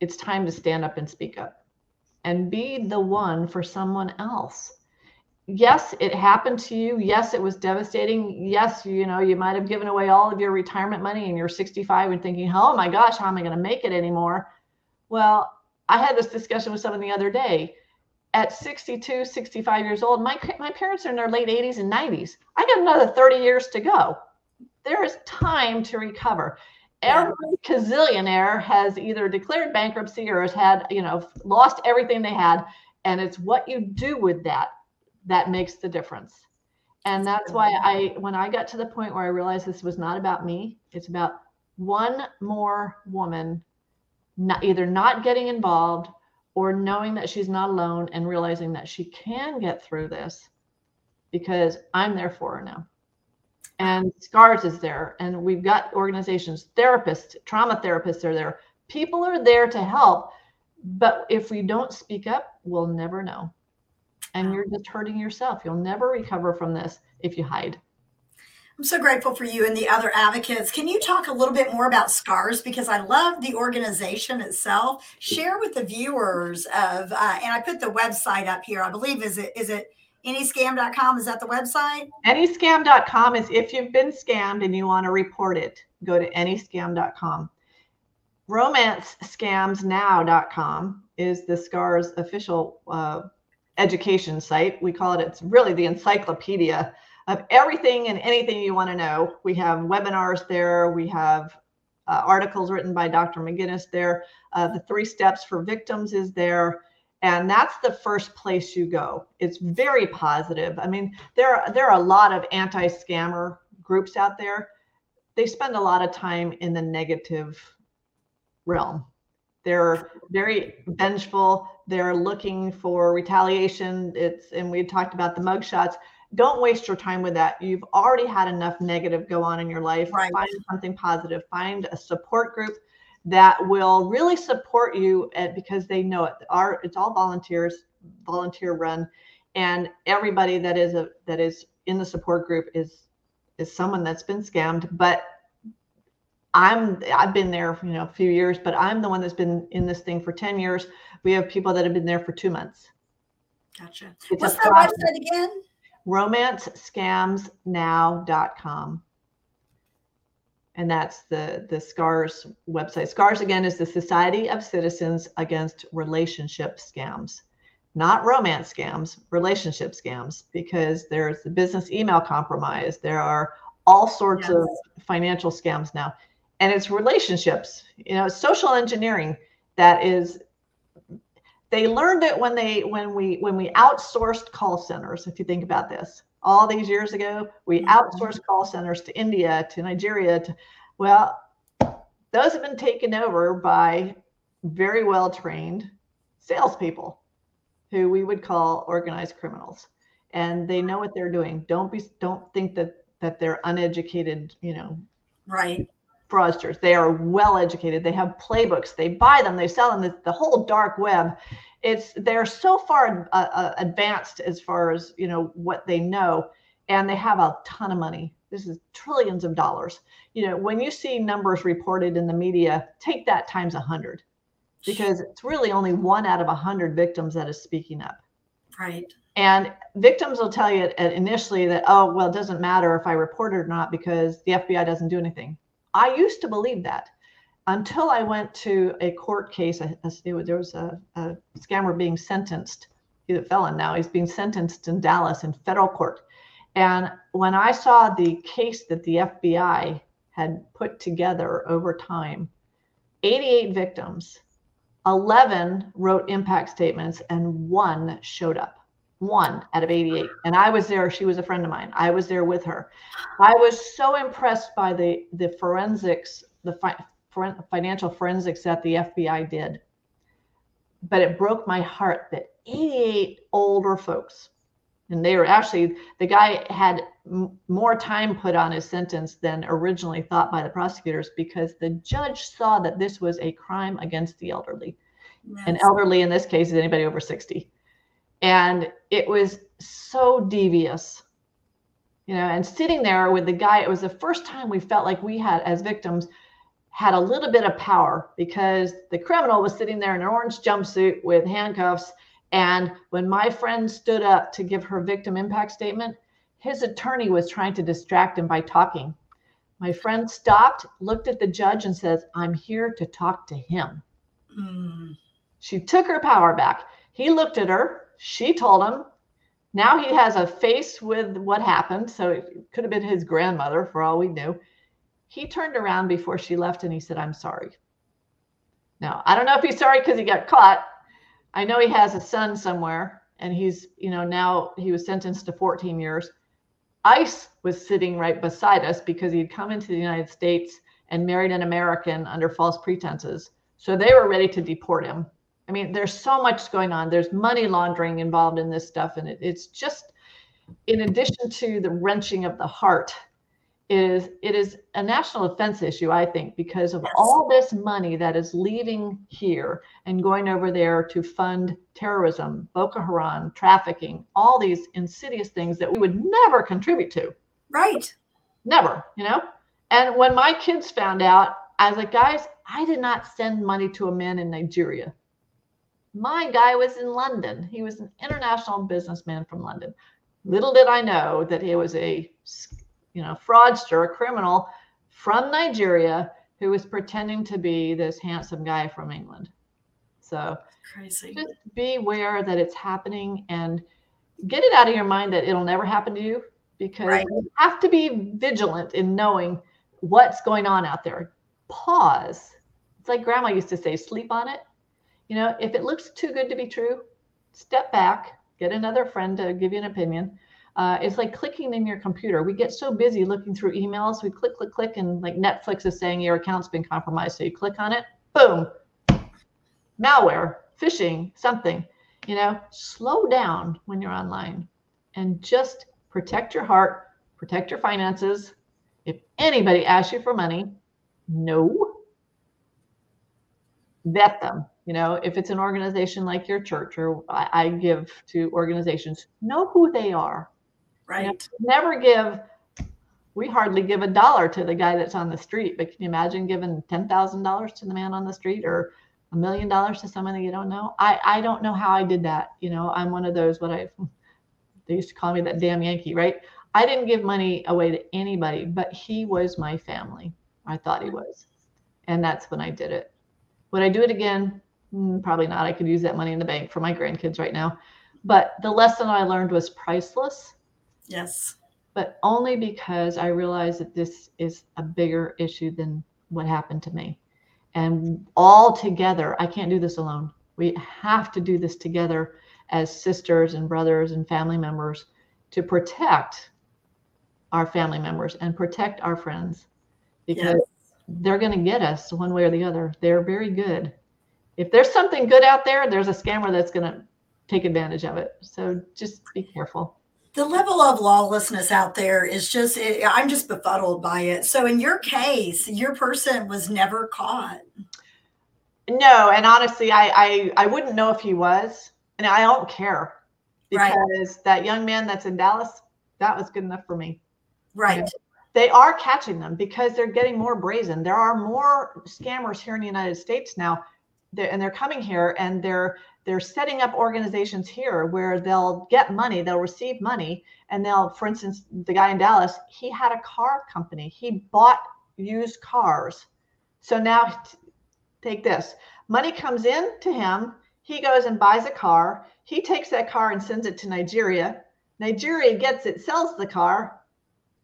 it's time to stand up and speak up and be the one for someone else. Yes, it happened to you. Yes, it was devastating. Yes, you know, you might have given away all of your retirement money and you're 65 and thinking, oh my gosh, how am I going to make it anymore? Well, I had this discussion with someone the other day. At 62, 65 years old, my, my parents are in their late 80s and 90s. I got another 30 years to go. There is time to recover. Every gazillionaire has either declared bankruptcy or has had, you know, lost everything they had. And it's what you do with that that makes the difference. And that's why I, when I got to the point where I realized this was not about me, it's about one more woman not either not getting involved or knowing that she's not alone and realizing that she can get through this because I'm there for her now. And SCARS is there, and we've got organizations, therapists, trauma therapists are there. People are there to help. But if we don't speak up, we'll never know. And you're just hurting yourself. You'll never recover from this if you hide. I'm so grateful for you and the other advocates. Can you talk a little bit more about SCARS? Because I love the organization itself. Share with the viewers of, uh, and I put the website up here. I believe is it is it anyscam.com? Is that the website? Anyscam.com is if you've been scammed and you want to report it, go to anyscam.com. Romancescamsnow.com is the SCARS official uh, education site. We call it, it's really the encyclopedia of everything and anything you want to know. We have webinars there. We have uh, articles written by Dr. McGuinness there. Uh, the three steps for victims is there. And that's the first place you go. It's very positive. I mean, there are, there are a lot of anti-scammer groups out there. They spend a lot of time in the negative realm. They're very vengeful. They're looking for retaliation. It's and we talked about the mugshots don't waste your time with that. You've already had enough negative go on in your life. Right. Find something positive. Find a support group that will really support you at, because they know it. Our it's all volunteers, volunteer run, and everybody that is a that is in the support group is is someone that's been scammed, but I'm I've been there, you know, a few years, but I'm the one that's been in this thing for 10 years. We have people that have been there for two months. Gotcha. It's What's that website again? romancescamsnow.com. And that's the the SCARS website. SCARS again is the Society of Citizens Against Relationship Scams. Not romance scams, relationship scams, because there's the business email compromise. There are all sorts yes. of financial scams now and it's relationships you know social engineering that is they learned it when they when we when we outsourced call centers if you think about this. All these years ago we mm-hmm. outsourced call centers to india to nigeria to well those have been taken over by very well trained salespeople who we would call organized criminals. And they know what they're doing. Don't be don't think that that they're uneducated you know. Right fraudsters. They are well educated. They have playbooks. They buy them. They sell them. The, the whole dark web. It's they're so far uh, uh, advanced as far as you know what they know, and they have a ton of money. This is trillions of dollars. You know, when you see numbers reported in the media, take that times a hundred, because it's really only one out of a hundred victims that is speaking up. Right. And victims will tell you initially that, oh, well, it doesn't matter if I report it or not because the FBI doesn't do anything. I used to believe that until I went to a court case. there was a, a scammer being sentenced. He's a felon now. He's being sentenced in Dallas in federal court. And when I saw the case that the FBI had put together over time, 88 victims, 11 wrote impact statements, and one showed up one out of 88 and i was there she was a friend of mine. I was there with her. I was so impressed by the the forensics the fi- financial forensics that the fbi did. But it broke my heart that 88 older folks and they were actually the guy had m- more time put on his sentence than originally thought by the prosecutors because the judge saw that this was a crime against the elderly. Yes. and elderly in this case is anybody over 60 and it was so devious you know and sitting there with the guy it was the first time we felt like we had as victims had a little bit of power because the criminal was sitting there in an orange jumpsuit with handcuffs. And when my friend stood up to give her victim impact statement his attorney was trying to distract him by talking. My friend stopped looked at the judge and says i'm here to talk to him. Mm. she took her power back. He looked at her she told him. Now he has a face with what happened. So it could have been his grandmother for all we knew. He turned around before she left and he said, I'm sorry. Now, I don't know if he's sorry because he got caught. I know he has a son somewhere and he's, you know, now he was sentenced to 14 years. ICE was sitting right beside us because he'd come into the United States and married an American under false pretenses. So they were ready to deport him. I mean, there's so much going on. There's money laundering involved in this stuff. And it, it's just, in addition to the wrenching of the heart, is it is a national defense issue, I think, because of yes. all this money that is leaving here and going over there to fund terrorism, Boko Haram, trafficking, all these insidious things that we would never contribute to. Right. Never, you know? And when my kids found out, I was like, guys, I did not send money to a man in Nigeria my guy was in London. He was an international businessman from London. Little did I know that he was a, you know, fraudster, a criminal from Nigeria who was pretending to be this handsome guy from England. So crazy. Just be aware that it's happening and get it out of your mind that it'll never happen to you because right. you have to be vigilant in knowing what's going on out there. Pause. It's like grandma used to say, sleep on it you know, if it looks too good to be true, step back, get another friend to give you an opinion. Uh, it's like clicking in your computer. We get so busy looking through emails. We click, click, click, and like Netflix is saying your account's been compromised. So you click on it, boom, malware, phishing, something. You know, slow down when you're online and just protect your heart, protect your finances. If anybody asks you for money, no. Vet them you know if it's an organization like your church or i, I give to organizations know who they are right you know, never give we hardly give a dollar to the guy that's on the street. But can you imagine giving ten thousand dollars to the man on the street or a million dollars to someone that you don't know? I I don't know how I did that. You know, I'm one of those what I they used to call me that damn Yankee, right? I didn't give money away to anybody, but he was my family. I thought he was. And that's when I did it. Would I do it again? Mm, probably not. I could use that money in the bank for my grandkids right now. But the lesson I learned was priceless. Yes. But only because I realized that this is a bigger issue than what happened to me. And all together, I can't do this alone. We have to do this together as sisters and brothers and family members to protect our family members and protect our friends because yes. they're going to get us one way or the other. They're very good. If there's something good out there, there's a scammer that's going to take advantage of it. So just be careful. The level of lawlessness out there is just, it, I'm just befuddled by it. So in your case, your person was never caught. No, and honestly, I, I, I wouldn't know if he was, and I don't care because right. that young man that's in Dallas, that was good enough for me. Right. They are catching them because they're getting more brazen. There are more scammers here in the United States now, they're, and they're coming here and they're they're setting up organizations here where they'll get money, they'll receive money, and they'll, for instance, the guy in Dallas, he had a car company. He bought used cars. So now take this. Money comes in to him, he goes and buys a car. He takes that car and sends it to Nigeria. Nigeria gets it, sells the car,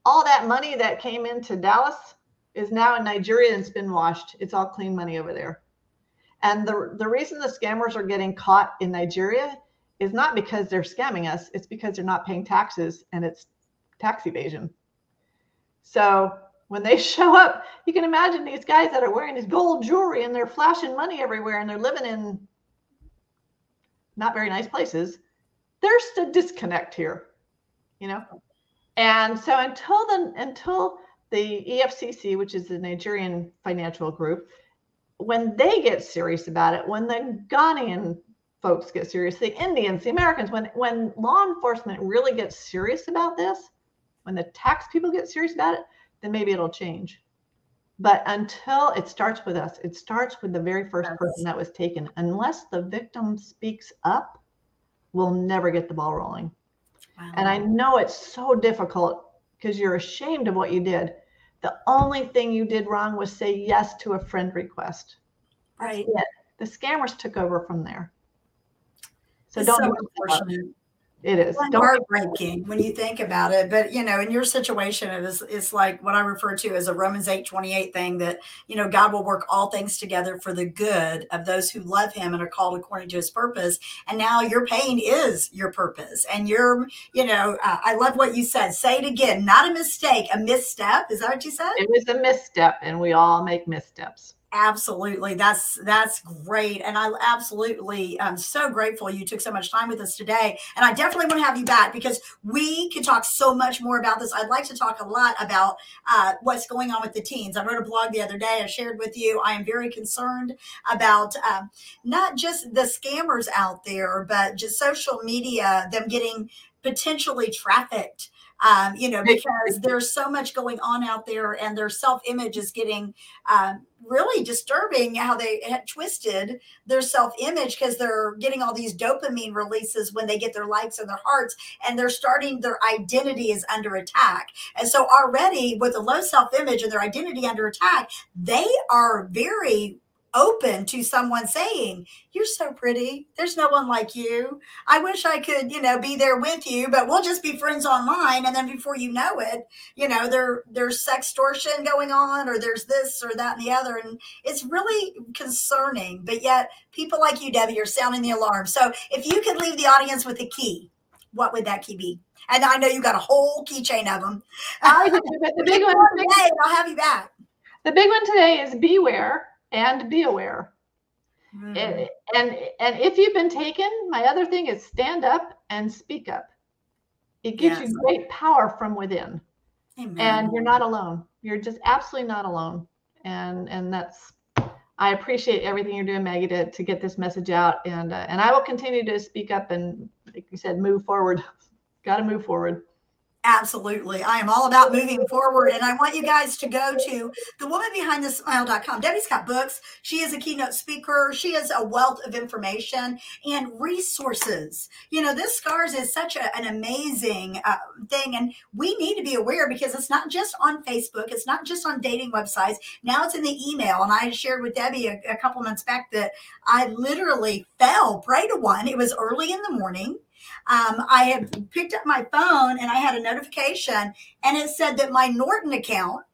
all that money that came into Dallas is now in Nigeria and it's been washed. It's all clean money over there. And the, the reason the scammers are getting caught in Nigeria is not because they're scamming us, it's because they're not paying taxes and it's tax evasion. So when they show up, you can imagine these guys that are wearing these gold jewelry and they're flashing money everywhere and they're living in not very nice places. There's a disconnect here, you know? And so until the until the EFCC, which is the Nigerian financial group, when they get serious about it, when the Ghanaian folks get serious, the Indians, the Americans, when when law enforcement really gets serious about this, when the tax people get serious about it, then maybe it'll change. But until it starts with us, it starts with the very first yes. person that was taken. Unless the victim speaks up, we'll never get the ball rolling. Wow. And I know it's so difficult because you're ashamed of what you did. The only thing you did wrong was say yes to a friend request. Right. The scammers took over from there. So it's don't so. It is heartbreaking when you think about it. But you know, in your situation, it is it's like what I refer to as a Romans 8 28 thing that you know, God will work all things together for the good of those who love him and are called according to his purpose. And now your pain is your purpose. And you're, you know, uh, I love what you said. Say it again, not a mistake, a misstep. Is that what you said? It was a misstep, and we all make missteps absolutely. That's that's great. And i absolutely i'm so grateful you took so much time with us today. And i definitely want to have you back because we can talk so much more about this. I'd like to talk a lot about uh, what's going on with the teens. I wrote a blog the other day. I shared with you. I am very concerned about um, not just the scammers out there but just social media them getting potentially trafficked um, you know, because there's so much going on out there and their self image is getting um, really disturbing how they had twisted their self image because they're getting all these dopamine releases when they get their likes and their hearts and they're starting their identity is under attack. And so already with a low self image and their identity under attack, they are very open to someone saying, You're so pretty. There's no one like you. I wish I could, you know, be there with you, but we'll just be friends online. And then before you know it, you know, there there's sextortion going on, or there's this or that and the other. And it's really concerning. But yet people like you, Debbie, are sounding the alarm. So if you could leave the audience with a key, what would that key be? And I know you got a whole keychain of them. the big one today, I'll have you back. The big one today is beware and be aware. Mm. And, and and if you've been taken, my other thing is stand up and speak up. It gives yes. you great power from within. Amen. And you're not alone. You're just absolutely not alone. And and that's I appreciate everything you're doing, Maggie, to, to get this message out. And uh, and I will continue to speak up and, like you said, move forward. Got to move forward. Absolutely. I am all about moving forward. And I want you guys to go to the woman behind the smile.com. Debbie's got books. She is a keynote speaker. She has a wealth of information and resources. You know, this scars is such a, an amazing uh, thing. And we need to be aware because it's not just on Facebook, it's not just on dating websites. Now it's in the email. And I shared with Debbie a, a couple months back that I literally fell prey to one. It was early in the morning um, I had picked up my phone and I had a notification and it said that my Norton account,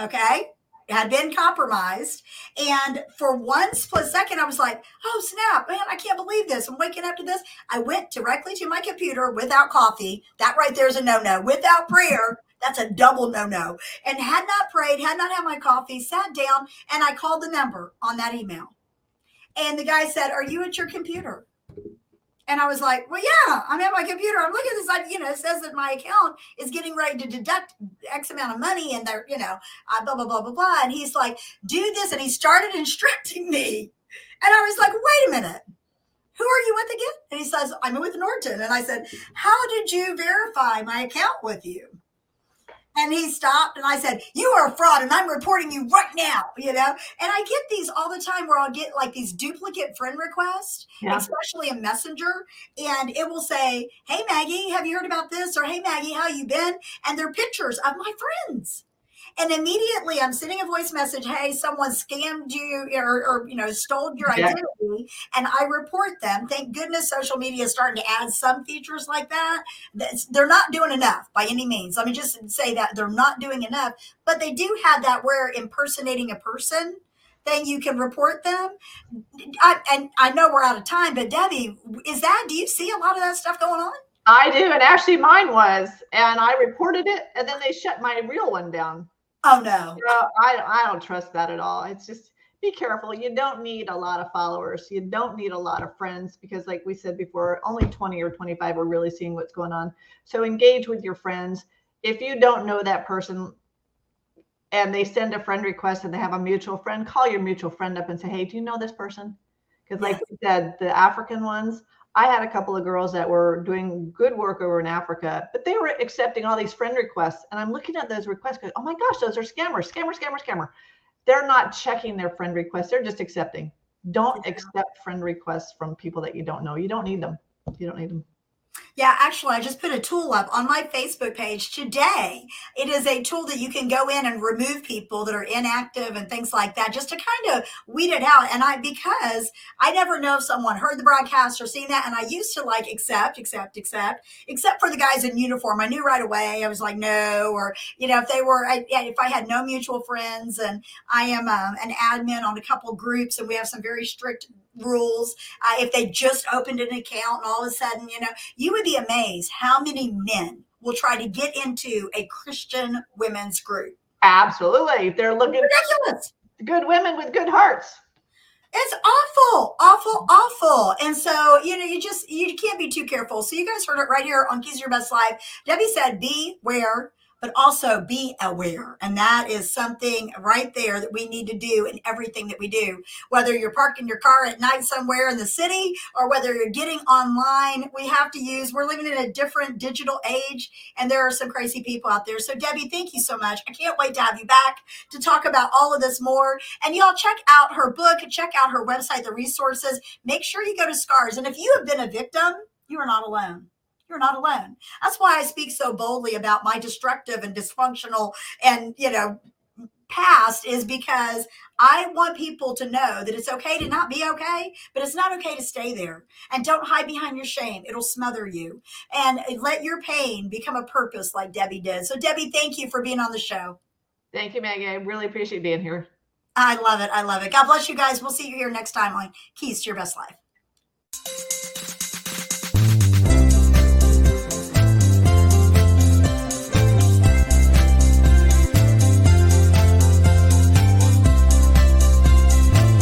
okay, had been compromised. And for one split second, I was like, oh, snap, man, I can't believe this. I'm waking up to this. I went directly to my computer without coffee. That right there is a no no. Without prayer, that's a double no no. And had not prayed, had not had my coffee, sat down, and I called the number on that email. And the guy said, Are you at your computer? And I was like, well, yeah, I'm at my computer. I'm looking at this. I, you know, it says that my account is getting ready to deduct X amount of money and they're, you know, uh, blah, blah, blah, blah, blah. And he's like, do this. And he started instructing me. And I was like, wait a minute. Who are you with again? And he says, I'm with Norton. And I said, how did you verify my account with you? And he stopped and I said, You are a fraud and I'm reporting you right now, you know? And I get these all the time where I'll get like these duplicate friend requests, yeah. especially a messenger, and it will say, Hey Maggie, have you heard about this? Or Hey Maggie, how you been? And they're pictures of my friends. And immediately I'm sending a voice message, hey, someone scammed you or, or you know, stole your yeah. identity. And I report them. Thank goodness social media is starting to add some features like that. That's, they're not doing enough by any means. Let me just say that they're not doing enough, but they do have that where impersonating a person then you can report them. I, and I know we're out of time, but Debbie, is that, do you see a lot of that stuff going on? I do. And actually mine was, and I reported it and then they shut my real one down. Oh no. I I don't trust that at all. It's just be careful. You don't need a lot of followers. You don't need a lot of friends because like we said before, only 20 or 25 are really seeing what's going on. So engage with your friends. If you don't know that person and they send a friend request and they have a mutual friend, call your mutual friend up and say, "Hey, do you know this person?" Because like we said, the African ones, I had a couple of girls that were doing good work over in Africa, but they were accepting all these friend requests. And I'm looking at those requests going, oh my gosh, those are scammers, scammer, scammer, scammer. They're not checking their friend requests, they're just accepting. Don't accept friend requests from people that you don't know. You don't need them. You don't need them. Yeah, actually, I just put a tool up on my Facebook page today. It is a tool that you can go in and remove people that are inactive and things like that, just to kind of weed it out. And I, because I never know if someone heard the broadcast or seen that, and I used to like accept, accept, accept, except for the guys in uniform. I knew right away. I was like, no, or you know, if they were, I, if I had no mutual friends, and I am um, an admin on a couple groups, and we have some very strict rules. Uh, if they just opened an account and all of a sudden, you know, you would be amazed how many men will try to get into a Christian women's group. Absolutely. They're looking ridiculous. Good women with good hearts. It's awful, awful, awful. And so, you know, you just you can't be too careful. So you guys heard it right here on Keys Your Best Life. Debbie said, beware but also be aware. And that is something right there that we need to do in everything that we do. Whether you're parking your car at night somewhere in the city or whether you're getting online, we have to use, we're living in a different digital age and there are some crazy people out there. So, Debbie, thank you so much. I can't wait to have you back to talk about all of this more. And y'all check out her book, check out her website, the resources. Make sure you go to SCARS. And if you have been a victim, you are not alone you're not alone. That's why I speak so boldly about my destructive and dysfunctional and, you know, past is because I want people to know that it's okay to not be okay, but it's not okay to stay there. And don't hide behind your shame. It'll smother you. And let your pain become a purpose like Debbie did. So, Debbie, thank you for being on the show. Thank you, Maggie. I really appreciate being here. I love it. I love it. God bless you guys. We'll see you here next time on Keys to Your Best Life.